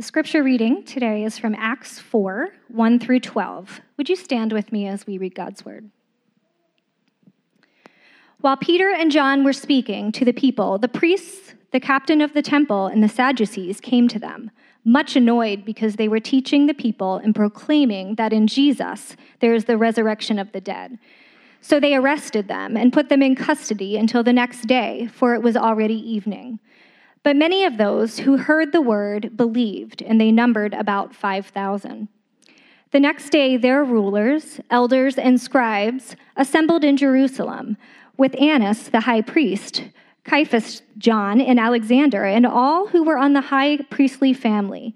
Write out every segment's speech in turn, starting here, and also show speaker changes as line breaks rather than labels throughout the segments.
The scripture reading today is from Acts 4 1 through 12. Would you stand with me as we read God's word? While Peter and John were speaking to the people, the priests, the captain of the temple, and the Sadducees came to them, much annoyed because they were teaching the people and proclaiming that in Jesus there is the resurrection of the dead. So they arrested them and put them in custody until the next day, for it was already evening. But many of those who heard the word believed, and they numbered about 5,000. The next day, their rulers, elders, and scribes assembled in Jerusalem with Annas the high priest, Caiaphas, John, and Alexander, and all who were on the high priestly family.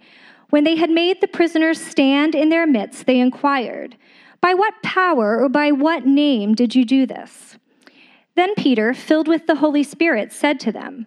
When they had made the prisoners stand in their midst, they inquired, By what power or by what name did you do this? Then Peter, filled with the Holy Spirit, said to them,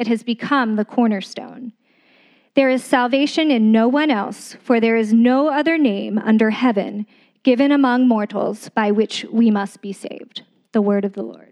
it has become the cornerstone. There is salvation in no one else, for there is no other name under heaven given among mortals by which we must be saved. The word of the Lord.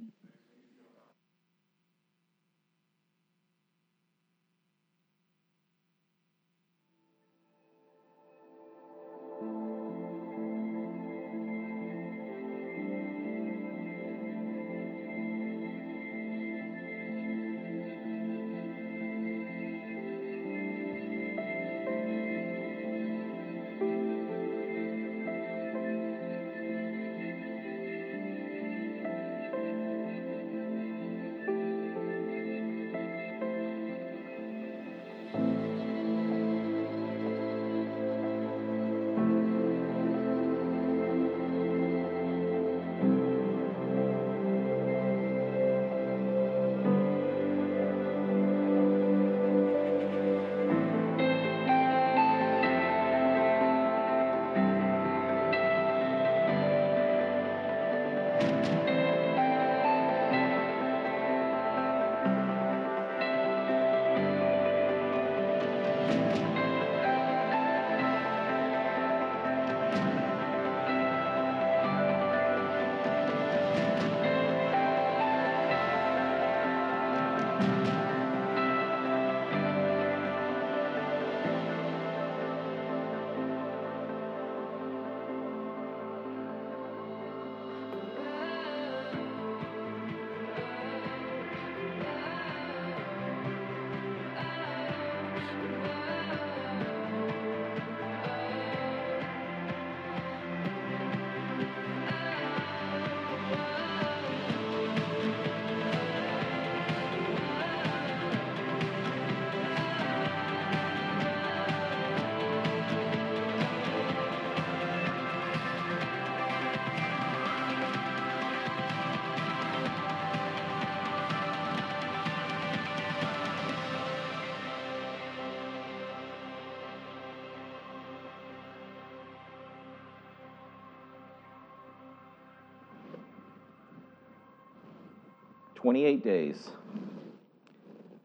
28 days,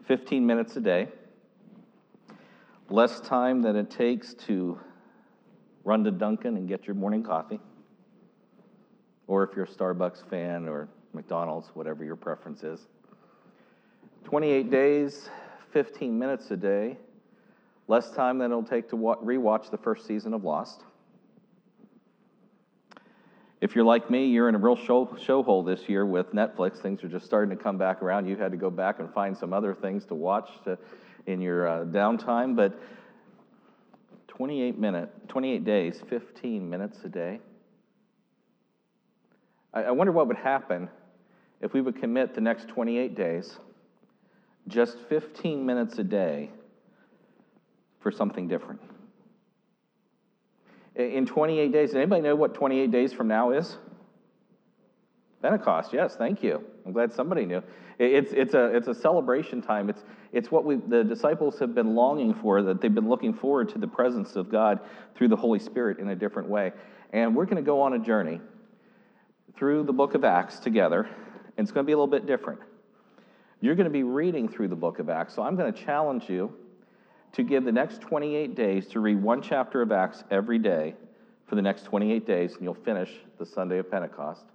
15 minutes a day, less time than it takes to run to Dunkin' and get your morning coffee, or if you're a Starbucks fan or McDonald's, whatever your preference is. 28 days, 15 minutes a day, less time than it'll take to rewatch the first season of Lost. If you're like me, you're in a real show, show hole this year with Netflix. Things are just starting to come back around. You've had to go back and find some other things to watch to, in your uh, downtime. But 28 minutes, 28 days, 15 minutes a day. I, I wonder what would happen if we would commit the next 28 days, just 15 minutes a day, for something different in 28 days. Does anybody know what 28 days from now is? Pentecost, yes, thank you. I'm glad somebody knew. It's, it's, a, it's a celebration time. It's, it's what we, the disciples have been longing for, that they've been looking forward to the presence of God through the Holy Spirit in a different way. And we're going to go on a journey through the book of Acts together, and it's going to be a little bit different. You're going to be reading through the book of Acts, so I'm going to challenge you to give the next 28 days to read one chapter of Acts every day for the next 28 days, and you'll finish the Sunday of Pentecost.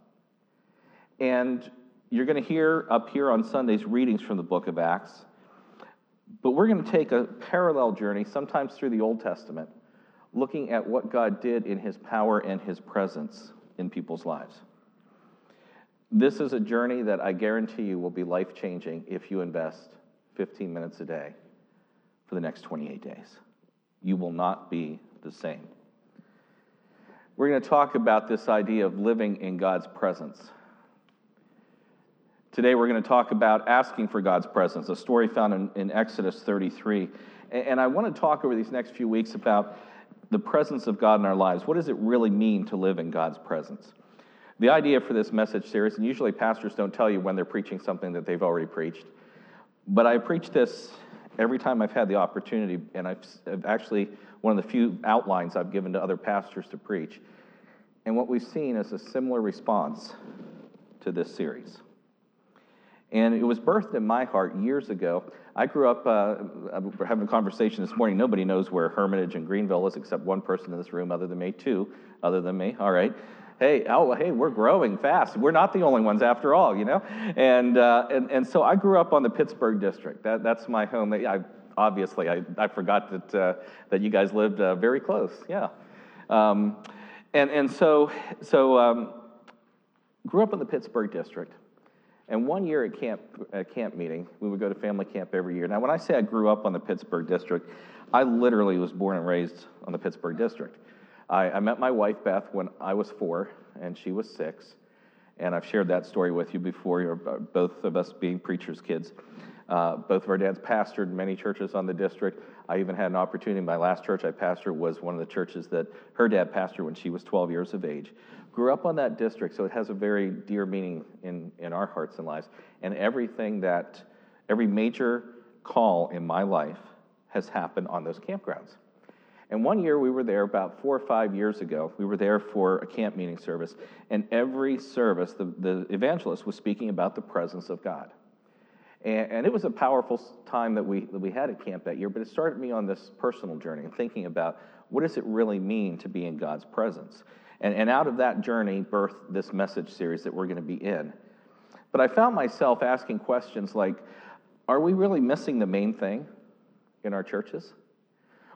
And you're going to hear up here on Sundays readings from the book of Acts. But we're going to take a parallel journey, sometimes through the Old Testament, looking at what God did in his power and his presence in people's lives. This is a journey that I guarantee you will be life changing if you invest 15 minutes a day for the next 28 days. You will not be the same. We're going to talk about this idea of living in God's presence. Today, we're going to talk about asking for God's presence, a story found in, in Exodus 33. And, and I want to talk over these next few weeks about the presence of God in our lives. What does it really mean to live in God's presence? The idea for this message series, and usually pastors don't tell you when they're preaching something that they've already preached, but I preach this every time I've had the opportunity, and I've, actually one of the few outlines I've given to other pastors to preach. And what we've seen is a similar response to this series. And it was birthed in my heart years ago. I grew up uh, having a conversation this morning. Nobody knows where Hermitage and Greenville is except one person in this room, other than me, two, other than me. All right. Hey, oh, hey, we're growing fast. We're not the only ones after all, you know? And, uh, and, and so I grew up on the Pittsburgh district. That, that's my home. I, obviously, I, I forgot that, uh, that you guys lived uh, very close. Yeah. Um, and, and so, so um, grew up in the Pittsburgh district. And one year at camp, at camp meeting, we would go to family camp every year. Now, when I say I grew up on the Pittsburgh district, I literally was born and raised on the Pittsburgh district. I, I met my wife, Beth, when I was four and she was six. And I've shared that story with you before, both of us being preachers' kids. Uh, both of our dads pastored many churches on the district. I even had an opportunity. My last church I pastored was one of the churches that her dad pastored when she was 12 years of age. Grew up on that district, so it has a very dear meaning in, in our hearts and lives. And everything that, every major call in my life has happened on those campgrounds. And one year we were there about four or five years ago. We were there for a camp meeting service, and every service, the, the evangelist was speaking about the presence of God. And, and, it was a powerful time that we, that we had at camp that year, but it started me on this personal journey and thinking about what does it really mean to be in God's presence? And, and out of that journey birthed this message series that we're going to be in. But I found myself asking questions like Are we really missing the main thing in our churches?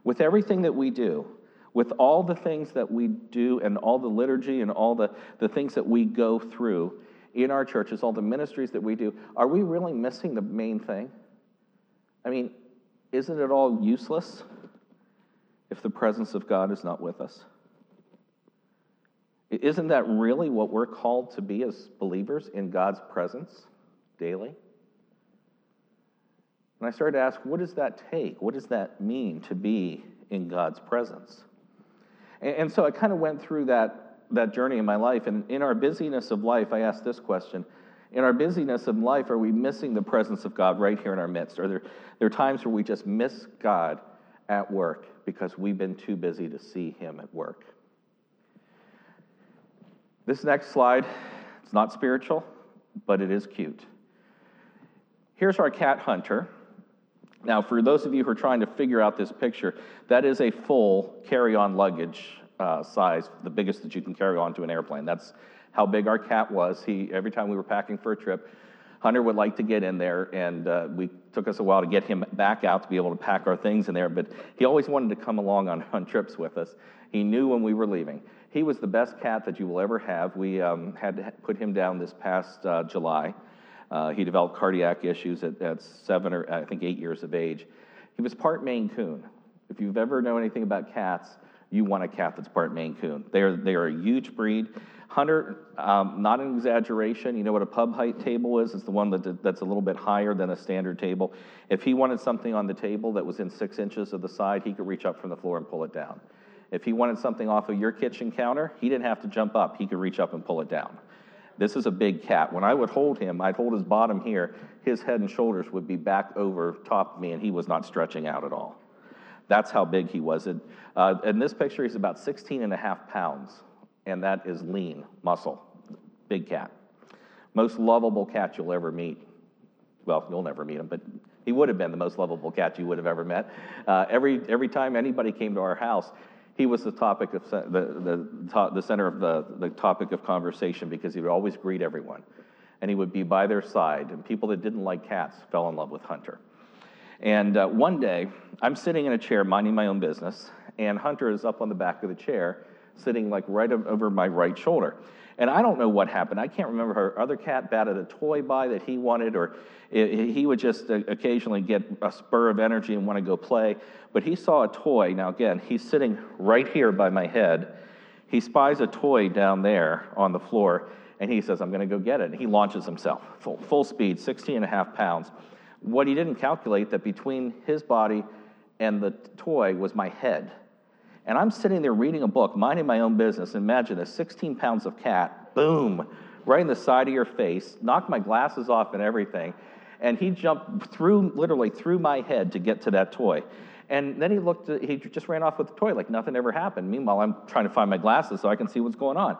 With everything that we do, with all the things that we do and all the liturgy and all the, the things that we go through, in our churches, all the ministries that we do, are we really missing the main thing? I mean, isn't it all useless if the presence of God is not with us? Isn't that really what we're called to be as believers in God's presence daily? And I started to ask, what does that take? What does that mean to be in God's presence? And, and so I kind of went through that that journey in my life. And in our busyness of life, I ask this question In our busyness of life, are we missing the presence of God right here in our midst? Are there, there are times where we just miss God at work because we've been too busy to see Him at work? This next slide, it's not spiritual, but it is cute. Here's our cat hunter. Now, for those of you who are trying to figure out this picture, that is a full carry on luggage uh, size, the biggest that you can carry onto an airplane. That's how big our cat was. He every time we were packing for a trip, Hunter would like to get in there, and uh, we took us a while to get him back out to be able to pack our things in there. But he always wanted to come along on, on trips with us. He knew when we were leaving. He was the best cat that you will ever have. We um, had to put him down this past uh, July. Uh, he developed cardiac issues at, at seven or I think eight years of age. He was part Maine Coon. If you've ever known anything about cats, you want a cat that's part Maine Coon. They are, they are a huge breed. Hunter, um, not an exaggeration. You know what a pub height table is? It's the one that, that's a little bit higher than a standard table. If he wanted something on the table that was in six inches of the side, he could reach up from the floor and pull it down. If he wanted something off of your kitchen counter, he didn't have to jump up. He could reach up and pull it down. This is a big cat. When I would hold him, I'd hold his bottom here. His head and shoulders would be back over top of me, and he was not stretching out at all. That's how big he was. And, uh, in this picture, he's about 16 and a half pounds, and that is lean muscle. Big cat. Most lovable cat you'll ever meet. Well, you'll never meet him, but he would have been the most lovable cat you would have ever met. Uh, every, every time anybody came to our house, he was the topic of the, the, the center of the, the topic of conversation because he would always greet everyone. And he would be by their side and people that didn't like cats fell in love with hunter. And uh, one day i'm sitting in a chair minding my own business and hunter is up on the back of the chair sitting like right over my right shoulder and I don't know what happened. I can't remember her other cat batted a toy by that he wanted, or he would just uh, occasionally get a spur of energy and want to go play. But he saw a toy. Now, again, he's sitting right here by my head. He spies a toy down there on the floor, and he says, I'm going to go get it. And he launches himself, full, full speed, 16 and a half pounds. What he didn't calculate that between his body and the toy was my head. And I'm sitting there reading a book, minding my own business. Imagine this 16 pounds of cat, boom, right in the side of your face, knocked my glasses off and everything. And he jumped through, literally through my head to get to that toy. And then he looked, he just ran off with the toy like nothing ever happened. Meanwhile, I'm trying to find my glasses so I can see what's going on.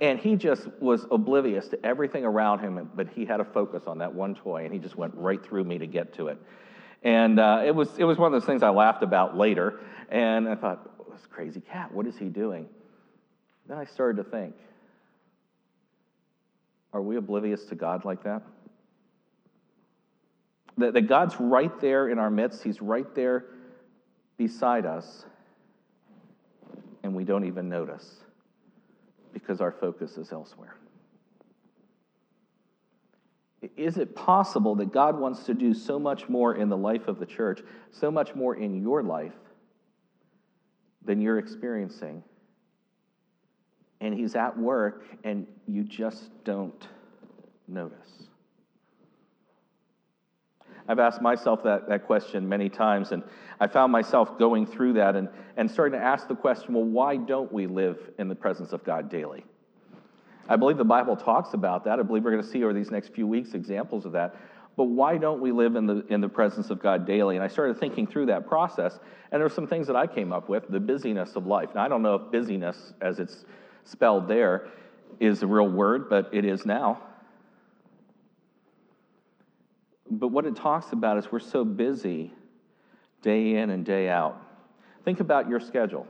And he just was oblivious to everything around him, but he had a focus on that one toy, and he just went right through me to get to it. And uh, it, was, it was one of those things I laughed about later. And I thought, this crazy cat, what is he doing? Then I started to think are we oblivious to God like that? That, that God's right there in our midst, He's right there beside us, and we don't even notice because our focus is elsewhere. Is it possible that God wants to do so much more in the life of the church, so much more in your life, than you're experiencing. And he's at work and you just don't notice. I've asked myself that, that question many times, and I found myself going through that and, and starting to ask the question well, why don't we live in the presence of God daily? I believe the Bible talks about that. I believe we're going to see over these next few weeks examples of that but why don't we live in the, in the presence of God daily? And I started thinking through that process, and there were some things that I came up with the busyness of life. Now, I don't know if busyness, as it's spelled there, is a real word, but it is now. But what it talks about is we're so busy day in and day out. Think about your schedule.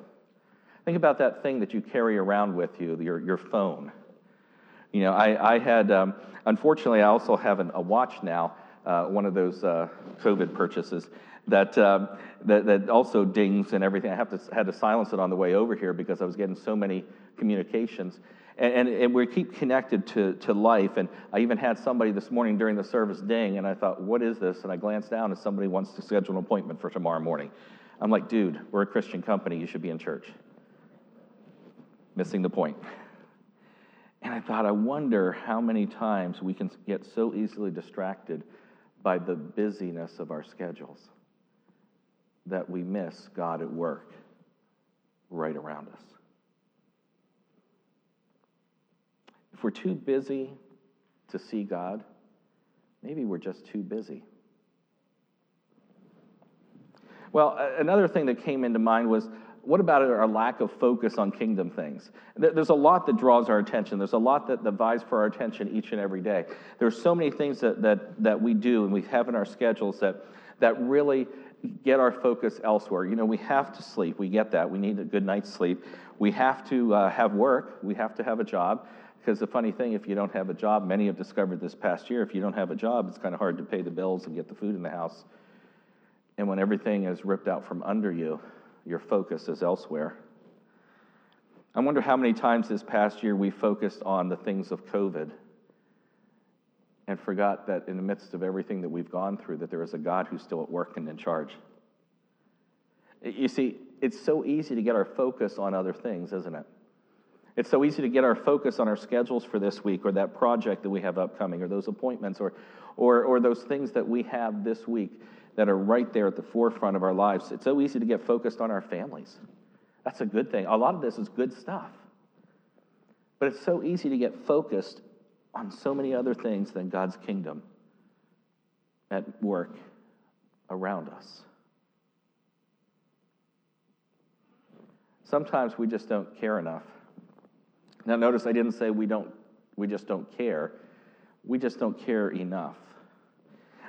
Think about that thing that you carry around with you, your, your phone. You know, I, I had, um, unfortunately, I also have an, a watch now, uh, one of those uh, COVID purchases that, um, that, that also dings and everything. I have to, had to silence it on the way over here because I was getting so many communications. And, and, and, we keep connected to, to life. And I even had somebody this morning during the service ding, and I thought, what is this? And I glanced down, and somebody wants to schedule an appointment for tomorrow morning. I'm like, dude, we're a Christian company. You should be in church. Missing the point. And I thought, I wonder how many times we can get so easily distracted by the busyness of our schedules that we miss God at work right around us. If we're too busy to see God, maybe we're just too busy. Well, another thing that came into mind was what about our lack of focus on kingdom things? There's a lot that draws our attention. There's a lot that, vies for our attention each and every day. There's so many things that, that, that we do and we have in our schedules that, that really get our focus elsewhere. You know, we have to sleep. We get that. We need a good night's sleep. We have to uh, have work. We have to have a job. Because the funny thing, if you don't have a job, many have discovered this past year, if you don't have a job, it's kind of hard to pay the bills and get the food in the house. And when everything is ripped out from under you, your focus is elsewhere. I wonder how many times this past year we focused on the things of COVID and forgot that in the midst of everything that we've gone through that there is a God who's still at work and in charge. You see, it's so easy to get our focus on other things, isn't it? It's so easy to get our focus on our schedules for this week or that project that we have upcoming or those appointments or, or, or those things that we have this week that are right there at the forefront of our lives. It's so easy to get focused on our families. That's a good thing. A lot of this is good stuff. But it's so easy to get focused on so many other things than God's kingdom at work around us. Sometimes we just don't care enough. Now, notice I didn't say we, don't, we just don't care, we just don't care enough.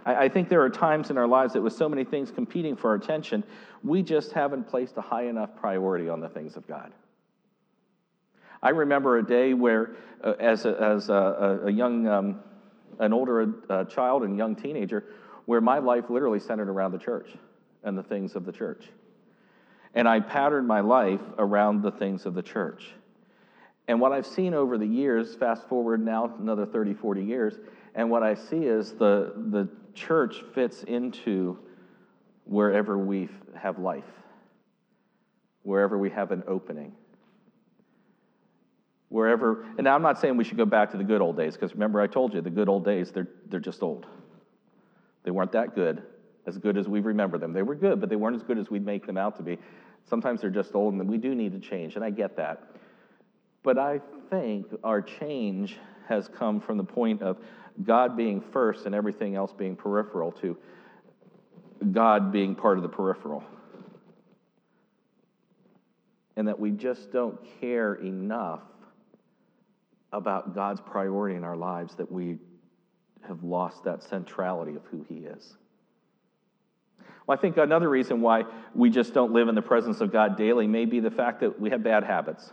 I, I think there are times in our lives that with so many things competing for our attention, we just haven't placed a high enough priority on the things of God. I remember a day where, uh, as, a, as a, a young, um, an older uh, child and young teenager, where my life literally centered around the church and the things of the church. And I patterned my life around the things of the church. And what I've seen over the years, fast forward now another 30, 40 years, and what I see is the, the church fits into wherever we have life, wherever we have an opening. Wherever, and now I'm not saying we should go back to the good old days, because remember I told you, the good old days, they're, they're just old. They weren't that good, as good as we remember them. They were good, but they weren't as good as we'd make them out to be. Sometimes they're just old, and we do need to change, and I get that. But I think our change has come from the point of God being first and everything else being peripheral to God being part of the peripheral. And that we just don't care enough about God's priority in our lives that we have lost that centrality of who He is. Well, I think another reason why we just don't live in the presence of God daily may be the fact that we have bad habits.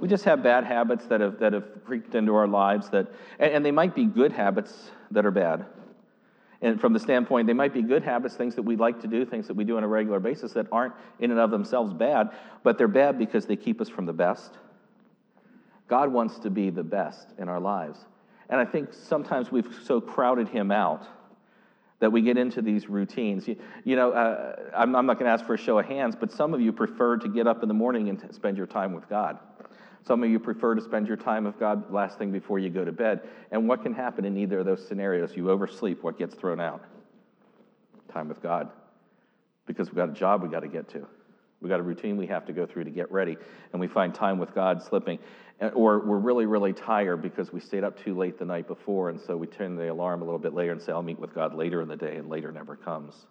We just have bad habits that have, that have creeped into our lives, that, and, and they might be good habits that are bad. And from the standpoint, they might be good habits, things that we like to do, things that we do on a regular basis that aren't in and of themselves bad, but they're bad because they keep us from the best. God wants to be the best in our lives. And I think sometimes we've so crowded him out that we get into these routines. You, you know, uh, I'm, I'm, not going to ask for a show of hands, but some of you prefer to get up in the morning and spend your time with God. Some of you prefer to spend your time with God last thing before you go to bed. And what can happen in either of those scenarios? You oversleep, what gets thrown out? Time with God. Because we've got a job we've got to get to. We've got a routine we have to go through to get ready. And we find time with God slipping. Or we're really, really tired because we stayed up too late the night before. And so we turn the alarm a little bit later and say, I'll meet with God later in the day. And later never comes.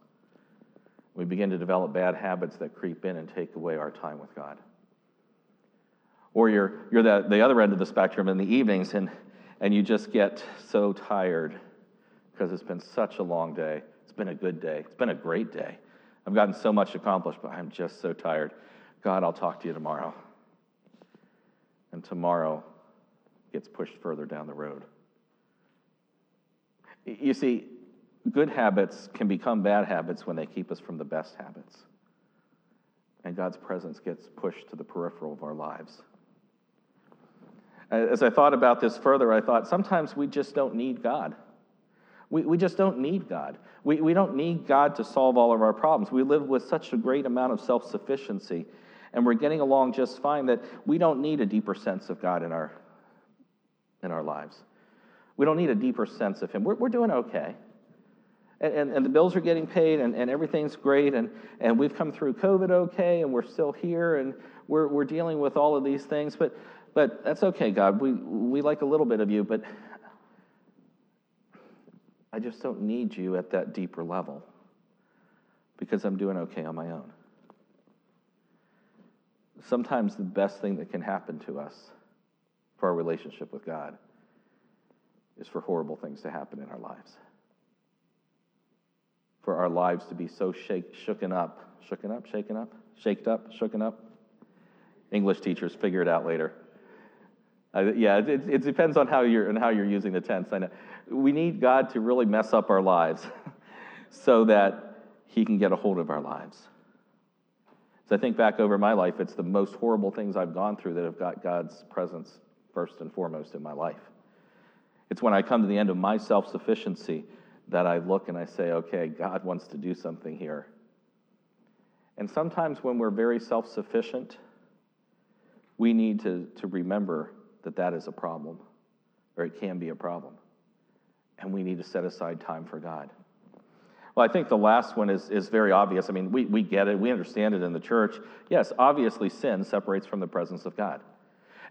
We begin to develop bad habits that creep in and take away our time with God. Or you're, you're the, the other end of the spectrum in the evenings and, and you just get so tired because it's been such a long day. It's been a good day. It's been a great day. I've gotten so much accomplished, but I'm just so tired. God, I'll talk to you tomorrow. And tomorrow gets pushed further down the road. You see, good habits can become bad habits when they keep us from the best habits. And God's presence gets pushed to the peripheral of our lives. Uh, as I thought about this further, I thought sometimes we just don't need God. We, we just don't need God. We, we don't need God to solve all of our problems. We live with such a great amount of self sufficiency, and we're getting along just fine that we don't need a deeper sense of God in our, in our lives. We don't need a deeper sense of Him. We're, we're doing okay. And, and, and, the bills are getting paid and, and everything's great and, and we've come through covid okay and we're still here and we're, we're dealing with all of these things but but that's okay, God. We, we like a little bit of you, but I just don't need you at that deeper level because I'm doing okay on my own. Sometimes the best thing that can happen to us for our relationship with God is for horrible things to happen in our lives. For our lives to be so shake, shooken up, shooken up, shaken up, shaked up, shooken up. English teachers figure it out later. Uh, yeah, it, it, depends on how you're and how you're using the tense. I know we need God to really mess up our lives, so that He can get a hold of our lives. So I think back over my life, it's the most horrible things I've gone through that have got God's presence first and foremost in my life. It's when I come to the end of my self sufficiency that I look and I say, okay, God wants to do something here. And sometimes when we're very self sufficient, we need to, to remember that that is a problem, or it can be a problem. And we need to set aside time for God. Well, I think the last one is, is very obvious. I mean, we, we get it, we understand it in the church. Yes, obviously, sin separates from the presence of God.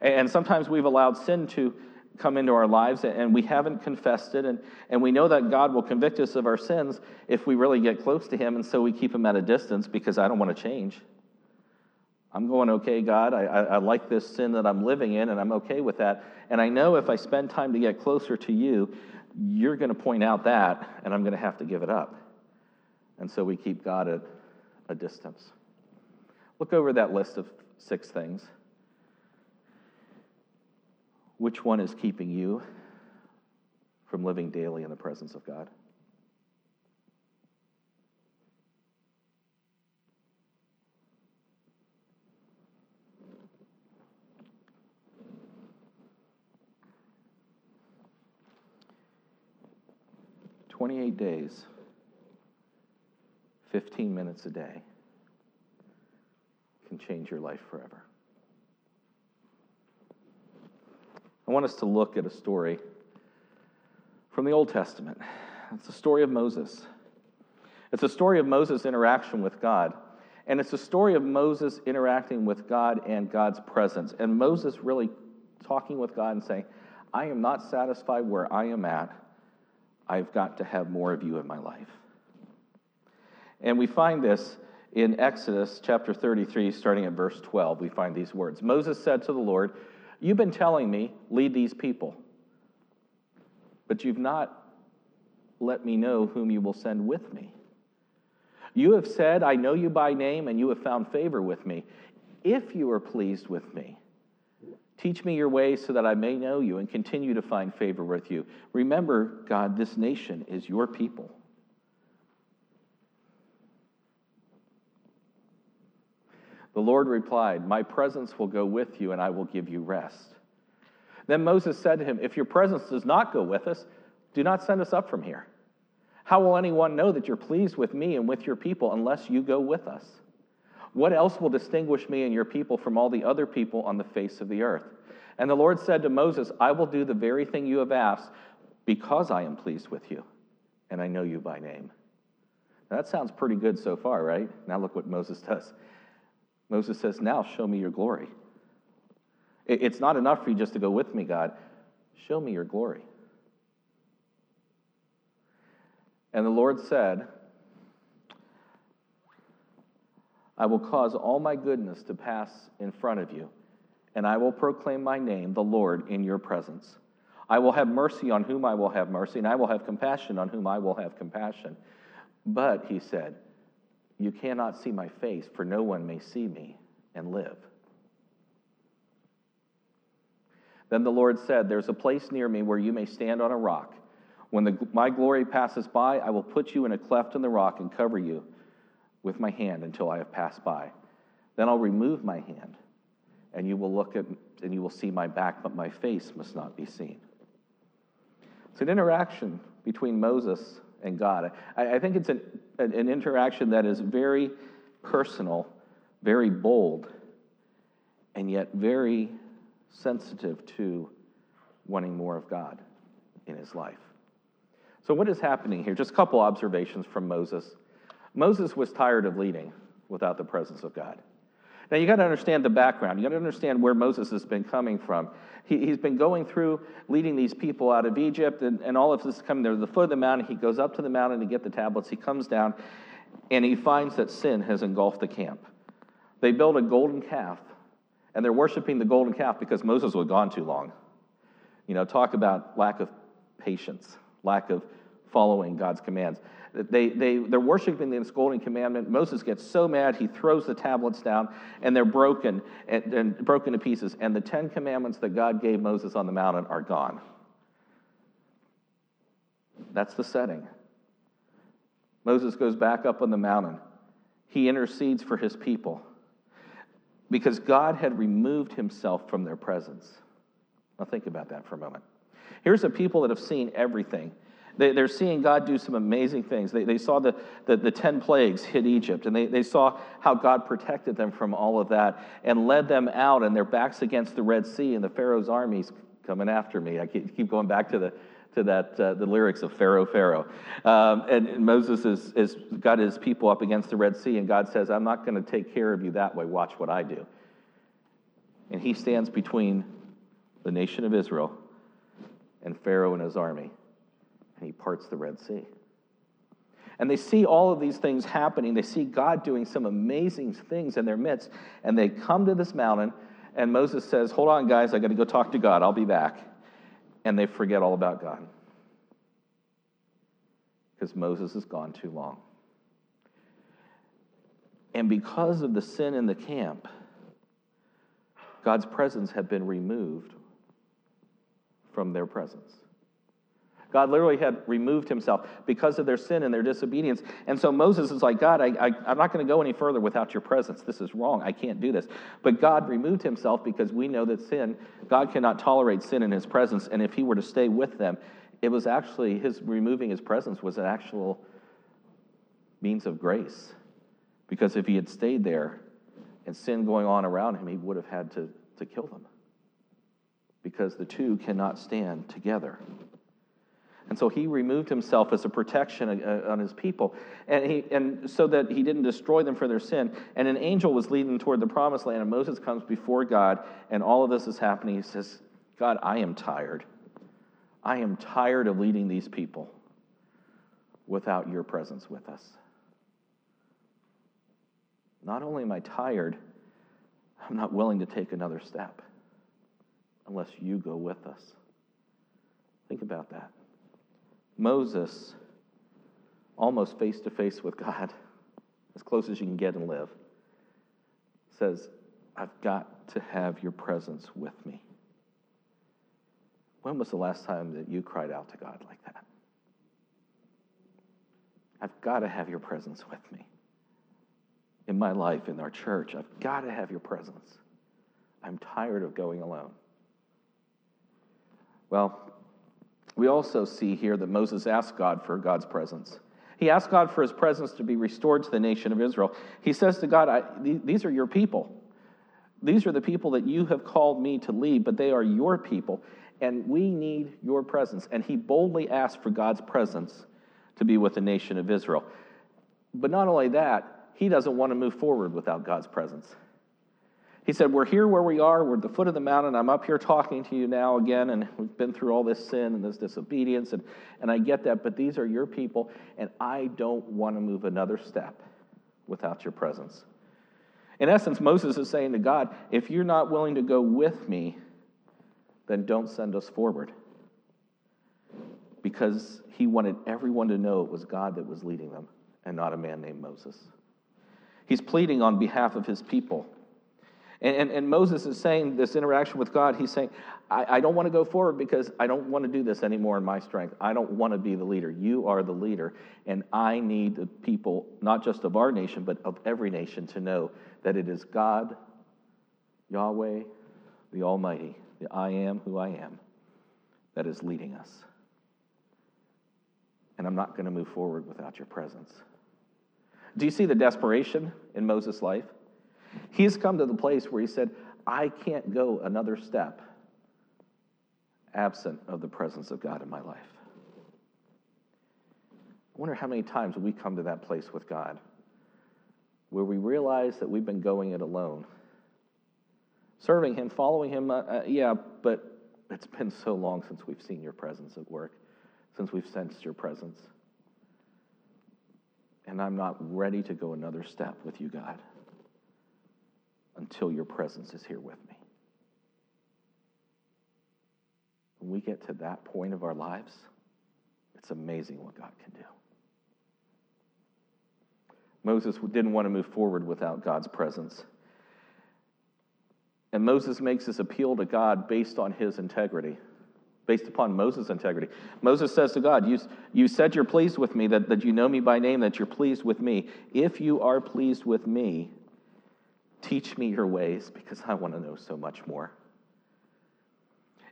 And sometimes we've allowed sin to come into our lives and we haven't confessed it. And, and we know that God will convict us of our sins if we really get close to Him. And so we keep Him at a distance because I don't want to change. I'm going, okay, God, I, I, I like this sin that I'm living in and I'm okay with that. And I know if I spend time to get closer to you, you're going to point out that and I'm going to have to give it up. And so we keep God at a distance. Look over that list of six things. Which one is keeping you from living daily in the presence of God? Twenty-eight days, fifteen minutes a day can change your life forever. I want us to look at a story from the Old Testament. It's the story of Moses. It's a story of Moses' interaction with God. And it's a story of Moses interacting with God and God's presence. And Moses really talking with God and saying, I am not satisfied where I am at. I've got to have more of you in my life. And we find this in Exodus chapter 33, starting at verse 12. We find these words Moses said to the Lord, You've been telling me, lead these people, but you've not let me know whom you will send with me. You have said, I know you by name, and you have found favor with me. If you are pleased with me, teach me your ways so that I may know you and continue to find favor with you. Remember, God, this nation is your people. The Lord replied, My presence will go with you, and I will give you rest. Then Moses said to him, If your presence does not go with us, do not send us up from here. How will anyone know that you're pleased with me and with your people unless you go with us? What else will distinguish me and your people from all the other people on the face of the earth? And the Lord said to Moses, I will do the very thing you have asked because I am pleased with you, and I know you by name. Now, that sounds pretty good so far, right? Now look what Moses does. Moses says, Now show me your glory. It's not enough for you just to go with me, God. Show me your glory. And the Lord said, I will cause all my goodness to pass in front of you, and I will proclaim my name, the Lord, in your presence. I will have mercy on whom I will have mercy, and I will have compassion on whom I will have compassion. But, he said, you cannot see my face, for no one may see me and live. Then the Lord said, There's a place near me where you may stand on a rock. When the, my glory passes by, I will put you in a cleft in the rock and cover you with my hand until I have passed by. Then I'll remove my hand, and you will look at and you will see my back, but my face must not be seen. It's an interaction between Moses and God. I, I think it's an, an interaction that is very personal, very bold, and yet very sensitive to wanting more of God in his life. So, what is happening here? Just a couple observations from Moses. Moses was tired of leading without the presence of God. Now, you got to understand the background. You got to understand where Moses has been coming from. He, has been going through leading these people out of Egypt, and, and all of this is coming there. To the foot of the mountain, he goes up to the mountain to get the tablets. He comes down, and he finds that sin has engulfed the camp. They build a golden calf, and they're worshiping the golden calf because Moses was gone too long. You know, talk about lack of patience, lack of following God's commands. They, they, they're worshiping this golden commandment. Moses gets so mad, he throws the tablets down, and they're broken and, and broken to pieces. And the Ten Commandments that God gave Moses on the mountain are gone. That's the setting. Moses goes back up on the mountain. He intercedes for his people because God had removed himself from their presence. Now, think about that for a moment. Here's a people that have seen everything. They, are seeing God do some amazing things. They, they saw the, the, the 10 plagues hit Egypt, and they, they saw how God protected them from all of that and led them out, and their backs against the Red Sea, and the Pharaoh's armies coming after me. I keep, keep going back to the to that uh, the lyrics of Pharaoh, Pharaoh, um, and, Moses is, is got his people up against the Red Sea, and God says, "I'm not going to take care of you that way. Watch what I do." And he stands between the nation of Israel and Pharaoh and his army, and he parts the Red Sea. And they see all of these things happening. They see God doing some amazing things in their midst. And they come to this mountain, and Moses says, Hold on, guys, I got to go talk to God. I'll be back. And they forget all about God because Moses has gone too long. And because of the sin in the camp, God's presence had been removed from their presence. God literally had removed himself because of their sin and their disobedience. And so Moses is like, God, I, am not going to go any further without your presence. This is wrong. I can't do this. But God removed himself because we know that sin, God cannot tolerate sin in his presence. And if he were to stay with them, it was actually his removing his presence was an actual means of grace. Because if he had stayed there and sin going on around him, he would have had to, to kill them. Because the two cannot stand together. And so he removed himself as a protection uh, on his people, and, he, and so that he didn't destroy them for their sin. And an angel was leading toward the promised land, and Moses comes before God, and all of this is happening. He says, God, I am tired. I am tired of leading these people without your presence with us. Not only am I tired, I'm not willing to take another step unless you go with us. Think about that. Moses, almost face to face with God, as close as you can get and live, says, I've got to have your presence with me. When was the last time that you cried out to God like that? I've got to have your presence with me. In my life, in our church, I've got to have your presence. I'm tired of going alone. Well, we also see here that Moses asked God for God's presence. He asked God for his presence to be restored to the nation of Israel. He says to God, These are your people. These are the people that you have called me to lead, but they are your people and we need your presence. And he boldly asked for God's presence to be with the nation of Israel. But not only that, he doesn't want to move forward without God's presence. He said, We're here where we are. We're at the foot of the mountain. I'm up here talking to you now again, and we've been through all this sin and this disobedience, and, and I get that, but these are your people, and I don't want to move another step without your presence. In essence, Moses is saying to God, If you're not willing to go with me, then don't send us forward. Because he wanted everyone to know it was God that was leading them and not a man named Moses. He's pleading on behalf of his people. And, and, and Moses is saying this interaction with God, he's saying, I, I don't want to go forward because I don't want to do this anymore in my strength. I don't want to be the leader. You are the leader. And I need the people, not just of our nation, but of every nation, to know that it is God, Yahweh, the Almighty, the I am who I am, that is leading us. And I'm not going to move forward without your presence. Do you see the desperation in Moses' life? He's come to the place where he said, I can't go another step absent of the presence of God in my life. I wonder how many times we come to that place with God where we realize that we've been going it alone serving Him, following Him, uh, uh, yeah, but it's been so long since we've seen your presence at work, since we've sensed your presence. And I'm not ready to go another step with you, God, until your presence is here with me. When we get to that point of our lives, it's amazing what God can do. Moses didn't want to move forward without God's presence. And Moses makes this appeal to God based on his integrity, based upon Moses' integrity. Moses says to God, You, you said you're pleased with me, that, that you know me by name, that you're pleased with me. If you are pleased with me, teach me your ways, because I want to know so much more.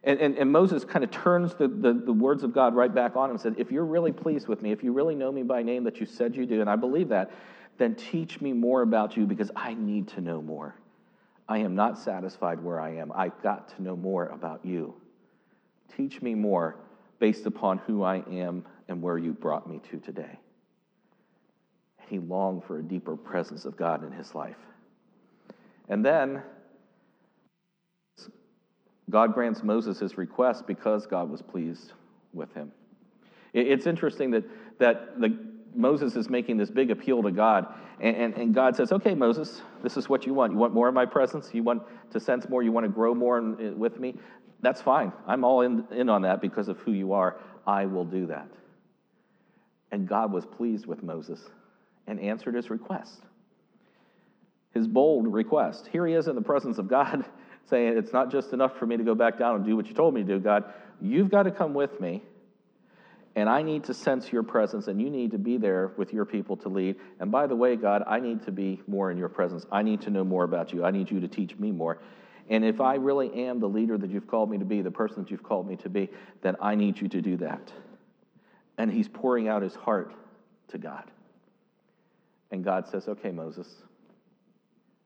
And, and, and, Moses kind of turns the, the, the, words of God right back on him and said, If you're really pleased with me, if you really know me by name that you said you do, and I believe that, then teach me more about you because I need to know more. I am not satisfied where I am. I've got to know more about you. Teach me more based upon who I am and where you brought me to today. And He longed for a deeper presence of God in his life. And then God grants Moses his request because God was pleased with him. It's interesting that, that the, Moses is making this big appeal to God, and, and, and, God says, Okay, Moses, this is what you want. You want more of my presence? You want to sense more? You want to grow more in, with me? That's fine. I'm all in, in on that because of who you are. I will do that. And God was pleased with Moses and answered his request. His bold request. Here he is in the presence of God saying, It's not just enough for me to go back down and do what you told me to do, God. You've got to come with me and I need to sense your presence, and you need to be there with your people to lead. And by the way, God, I need to be more in your presence. I need to know more about you. I need you to teach me more. And if I really am the leader that you've called me to be, the person that you've called me to be, then I need you to do that. And he's pouring out his heart to God. And God says, Okay, Moses,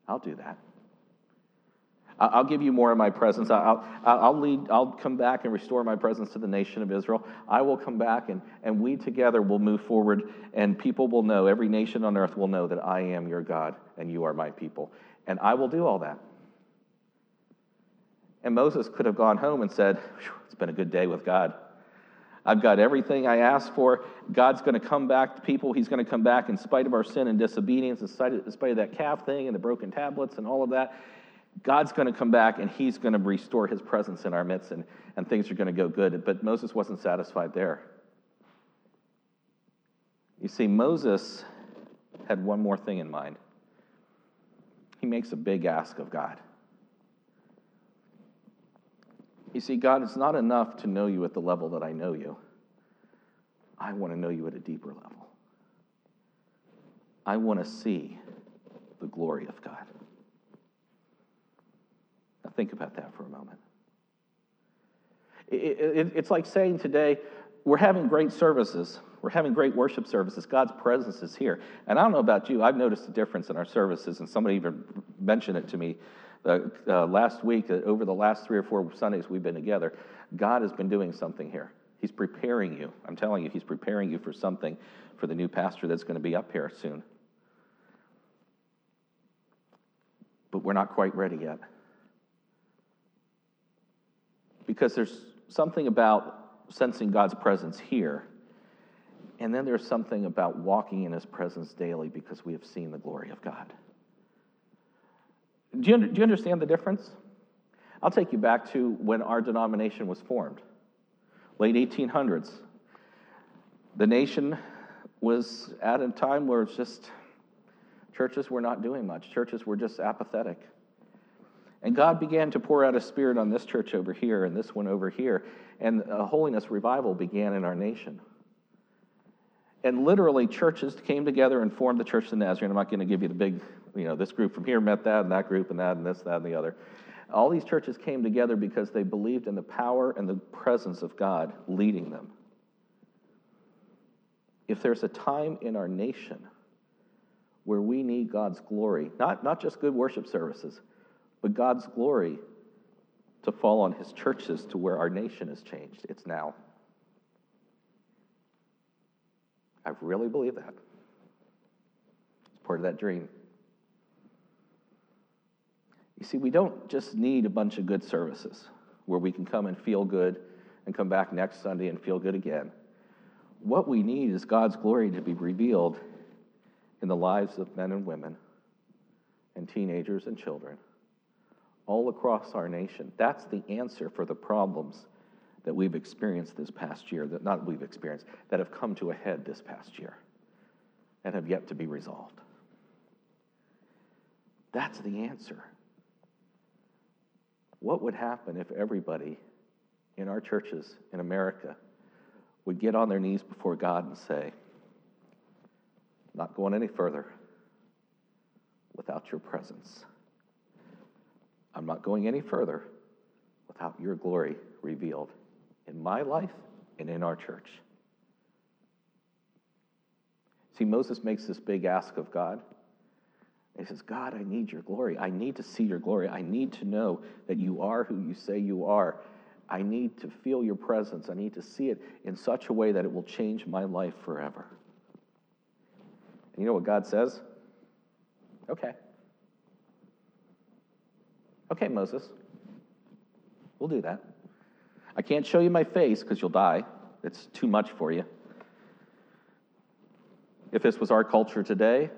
I'll do that. I'll give you more of my presence. I'll, I'll lead, I'll come back and restore my presence to the nation of Israel. I will come back and, and we together will move forward and people will know, every nation on earth will know that I am your God and you are my people. And I will do all that. And Moses could have gone home and said, It's been a good day with God. I've got everything I asked for. God's going to come back to people. He's going to come back in spite of our sin and disobedience, in spite of, in spite of that calf thing and the broken tablets and all of that. God's going to come back and he's going to restore his presence in our midst and, and things are going to go good. But Moses wasn't satisfied there. You see, Moses had one more thing in mind. He makes a big ask of God. You see, God, it's not enough to know you at the level that I know you. I want to know you at a deeper level. I want to see the glory of God. Now, think about that for a moment. It, it, it's like saying today, we're having great services. We're having great worship services. God's presence is here. And I don't know about you, I've noticed a difference in our services, and somebody even mentioned it to me uh, uh, last week. Uh, over the last three or four Sundays we've been together, God has been doing something here. He's preparing you. I'm telling you, He's preparing you for something for the new pastor that's going to be up here soon. But we're not quite ready yet because there's something about sensing God's presence here, and then there's something about walking in His presence daily because we have seen the glory of God. Do you, do you understand the difference? I'll take you back to when our denomination was formed, late 1800s. The nation was at a time where it's just churches were not doing much, churches were just apathetic. And God began to pour out a spirit on this church over here and this one over here. And a holiness revival began in our nation. And literally, churches came together and formed the Church of Nazarene. I'm not going to give you the big, you know, this group from here met that, and that group, and that, and this, that, and the other. All these churches came together because they believed in the power and the presence of God leading them. If there's a time in our nation where we need God's glory, not, not just good worship services, but God's glory to fall on his churches to where our nation has changed. It's now. I really believe that. It's part of that dream. You see, we don't just need a bunch of good services where we can come and feel good and come back next Sunday and feel good again. What we need is God's glory to be revealed in the lives of men and women and teenagers and children all across our nation. That's the answer for the problems that we've experienced this past year, that not we've experienced, that have come to a head this past year and have yet to be resolved. That's the answer. What would happen if everybody in our churches in America would get on their knees before God and say, Not going any further without your presence. I'm not going any further without your glory revealed in my life and in our church. See, Moses makes this big ask of God. He says, God, I need your glory. I need to see your glory. I need to know that you are who you say you are. I need to feel your presence. I need to see it in such a way that it will change my life forever. And you know what God says? Okay. Okay, Moses, We'll do that. I can't show you my face because you'll die. It's too much for you. If this was our culture today,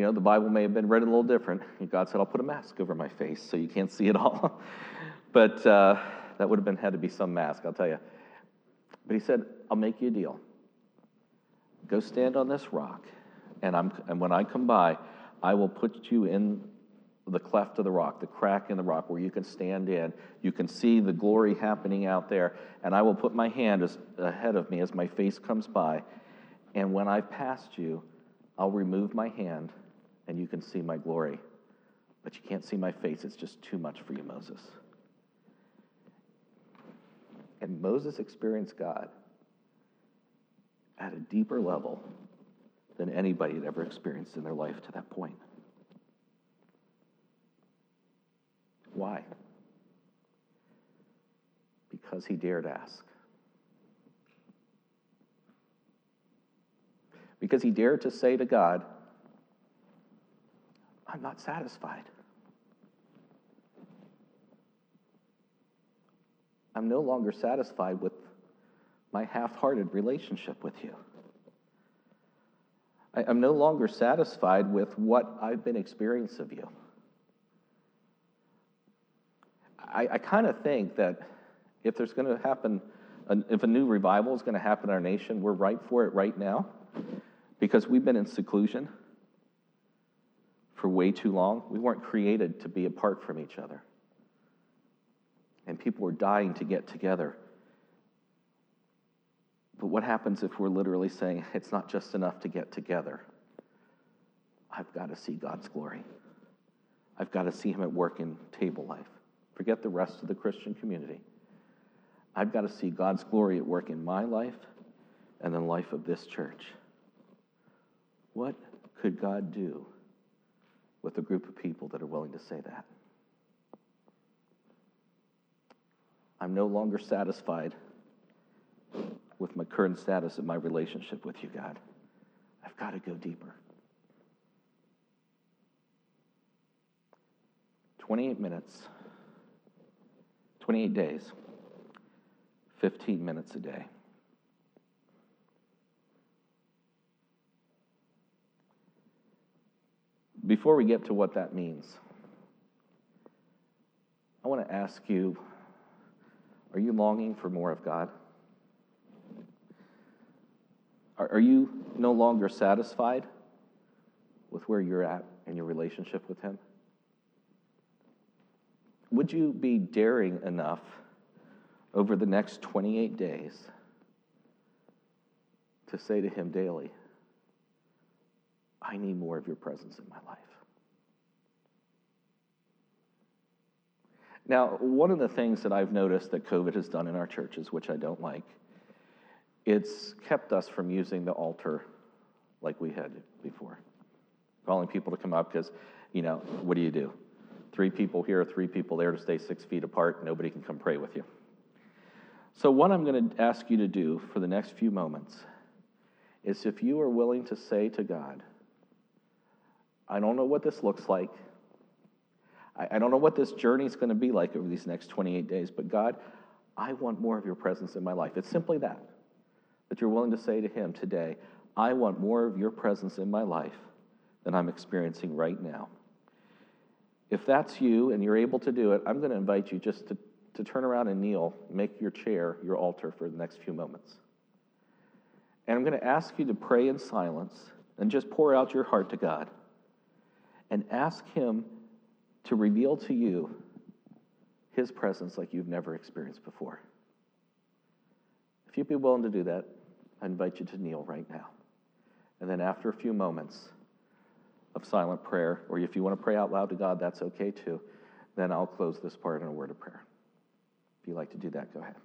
you know, the Bible may have been read a little different. God said, I'll put a mask over my face so you can't see it all. but uh, that would have been had to be some mask, I'll tell you. But he said, I'll make you a deal. Go stand on this rock, and, I'm, and when I come by, I will put you in the cleft of the rock, the crack in the rock where you can stand in. You can see the glory happening out there, and I will put my hand as, ahead of me as my face comes by. And when I've passed you, I'll remove my hand, and you can see my glory. But you can't see my face, it's just too much for you, Moses. And Moses experienced God at a deeper level than anybody had ever experienced in their life to that point. Why? Because he dared ask. Because he dared to say to God, I'm not satisfied. I'm no longer satisfied with my half hearted relationship with you. I, am no longer satisfied with what I've been experiencing of you. I, I kind of think that if there's going to happen, if a new revival is going to happen in our nation, we're ripe for it right now because we've been in seclusion for way too long. We weren't created to be apart from each other. And people were dying to get together. But what happens if we're literally saying it's not just enough to get together? I've got to see God's glory. I've got to see Him at work in table life. Forget the rest of the Christian community. I've got to see God's glory at work in my life and the life of this church. What could God do with a group of people that are willing to say that? I'm no longer satisfied with my current status of my relationship with you, God. I've got to go deeper. 28 minutes, 28 days, 15 minutes a day. Before we get to what that means, I want to ask you are you longing for more of God? Are, are you no longer satisfied with where you're at in your relationship with Him? Would you be daring enough over the next 28 days to say to Him daily, I need more of your presence in my life? Now, one of the things that I've noticed that COVID has done in our churches, which I don't like, it's kept us from using the altar like we had before. Calling people to come up because, you know, what do you do? Three people here, three people there to stay six feet apart. Nobody can come pray with you. So, what I'm going to ask you to do for the next few moments is if you are willing to say to God, I don't know what this looks like. I, I don't know what this journey is going to be like over these next 28 days, but God, I want more of your presence in my life. It's simply that that you're willing to say to Him today, I want more of your presence in my life than I'm experiencing right now. If that's you and you're able to do it, I'm going to invite you just to, to turn around and kneel, make your chair your altar for the next few moments. And I'm going to ask you to pray in silence and just pour out your heart to God and ask Him to reveal to you His presence like you've never experienced before. If you'd be willing to do that, I invite you to kneel right now. And then after a few moments of silent prayer, or if you want to pray out loud to God, that's okay too, then I'll close this part in a word of prayer. If you'd like to do that, go ahead.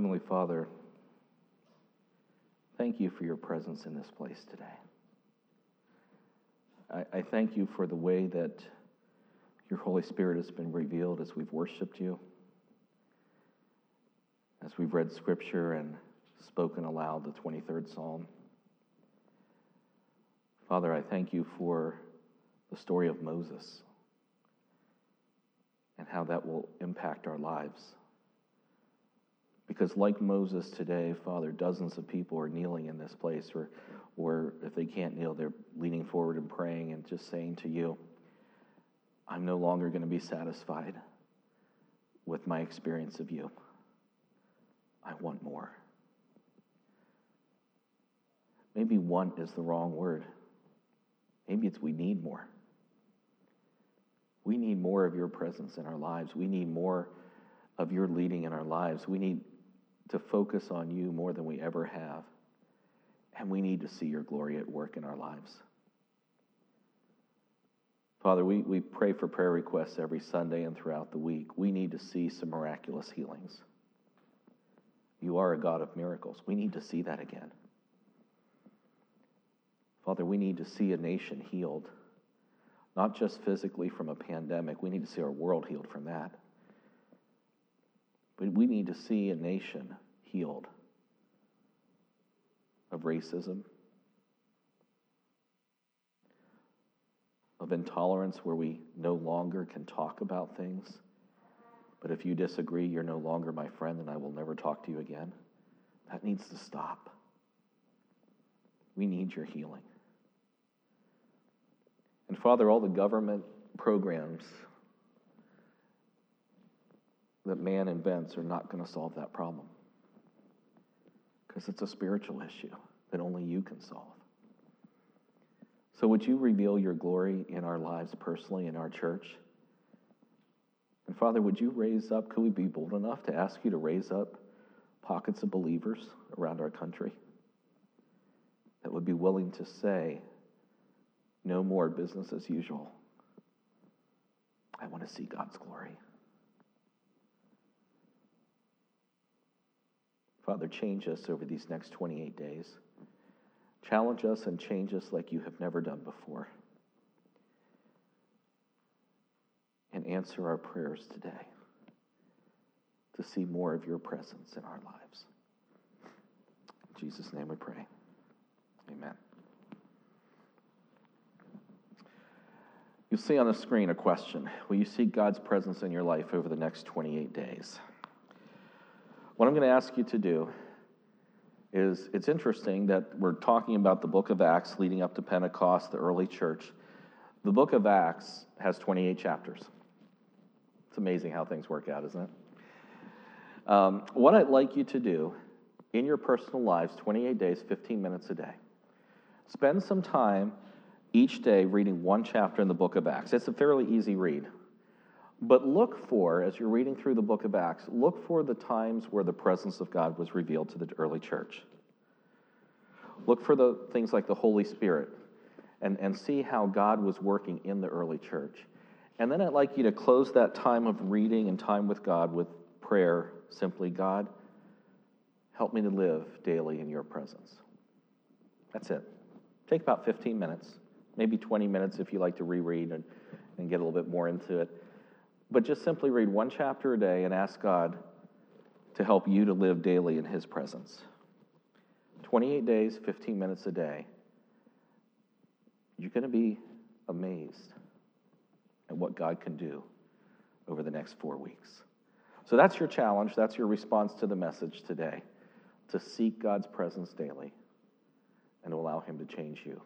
Heavenly Father, thank you for your presence in this place today. I, I thank you for the way that your Holy Spirit has been revealed as we've worshiped you, as we've read Scripture and spoken aloud the 23rd Psalm. Father, I thank you for the story of Moses and how that will impact our lives. Because, like Moses today, Father, dozens of people are kneeling in this place, or, or if they can't kneel, they're leaning forward and praying and just saying to you, I'm no longer going to be satisfied with my experience of you. I want more. Maybe want is the wrong word. Maybe it's we need more. We need more of your presence in our lives. We need more of your leading in our lives. We need to focus on you more than we ever have. And we need to see your glory at work in our lives. Father, we, we pray for prayer requests every Sunday and throughout the week. We need to see some miraculous healings. You are a God of miracles. We need to see that again. Father, we need to see a nation healed, not just physically from a pandemic. We need to see our world healed from that. But we need to see a nation healed of racism, of intolerance where we no longer can talk about things. But if you disagree, you're no longer my friend and I will never talk to you again. That needs to stop. We need your healing. And Father, all the government programs that man invents are not going to solve that problem because it's a spiritual issue that only you can solve. So, would you reveal your glory in our lives personally, in our church? And Father, would you raise up, could we be bold enough to ask you to raise up pockets of believers around our country that would be willing to say, no more business as usual. I want to see God's glory. Father, change us over these next 28 days. Challenge us and change us like you have never done before. And answer our prayers today to see more of your presence in our lives. In Jesus' name we pray. Amen. You'll see on the screen a question Will you see God's presence in your life over the next 28 days? What I'm going to ask you to do is it's interesting that we're talking about the book of Acts leading up to Pentecost, the early church. The book of Acts has 28 chapters. It's amazing how things work out, isn't it? Um, what I'd like you to do in your personal lives, 28 days, 15 minutes a day, spend some time each day reading one chapter in the book of Acts. It's a fairly easy read. But look for, as you're reading through the book of Acts, look for the times where the presence of God was revealed to the early church. Look for the things like the Holy Spirit and, and see how God was working in the early church. And then I'd like you to close that time of reading and time with God with prayer simply God, help me to live daily in your presence. That's it. Take about 15 minutes, maybe 20 minutes if you like to reread and, and get a little bit more into it. But just simply read one chapter a day and ask God to help you to live daily in His presence. 28 days, 15 minutes a day. You're going to be amazed at what God can do over the next four weeks. So that's your challenge. That's your response to the message today to seek God's presence daily and to allow Him to change you.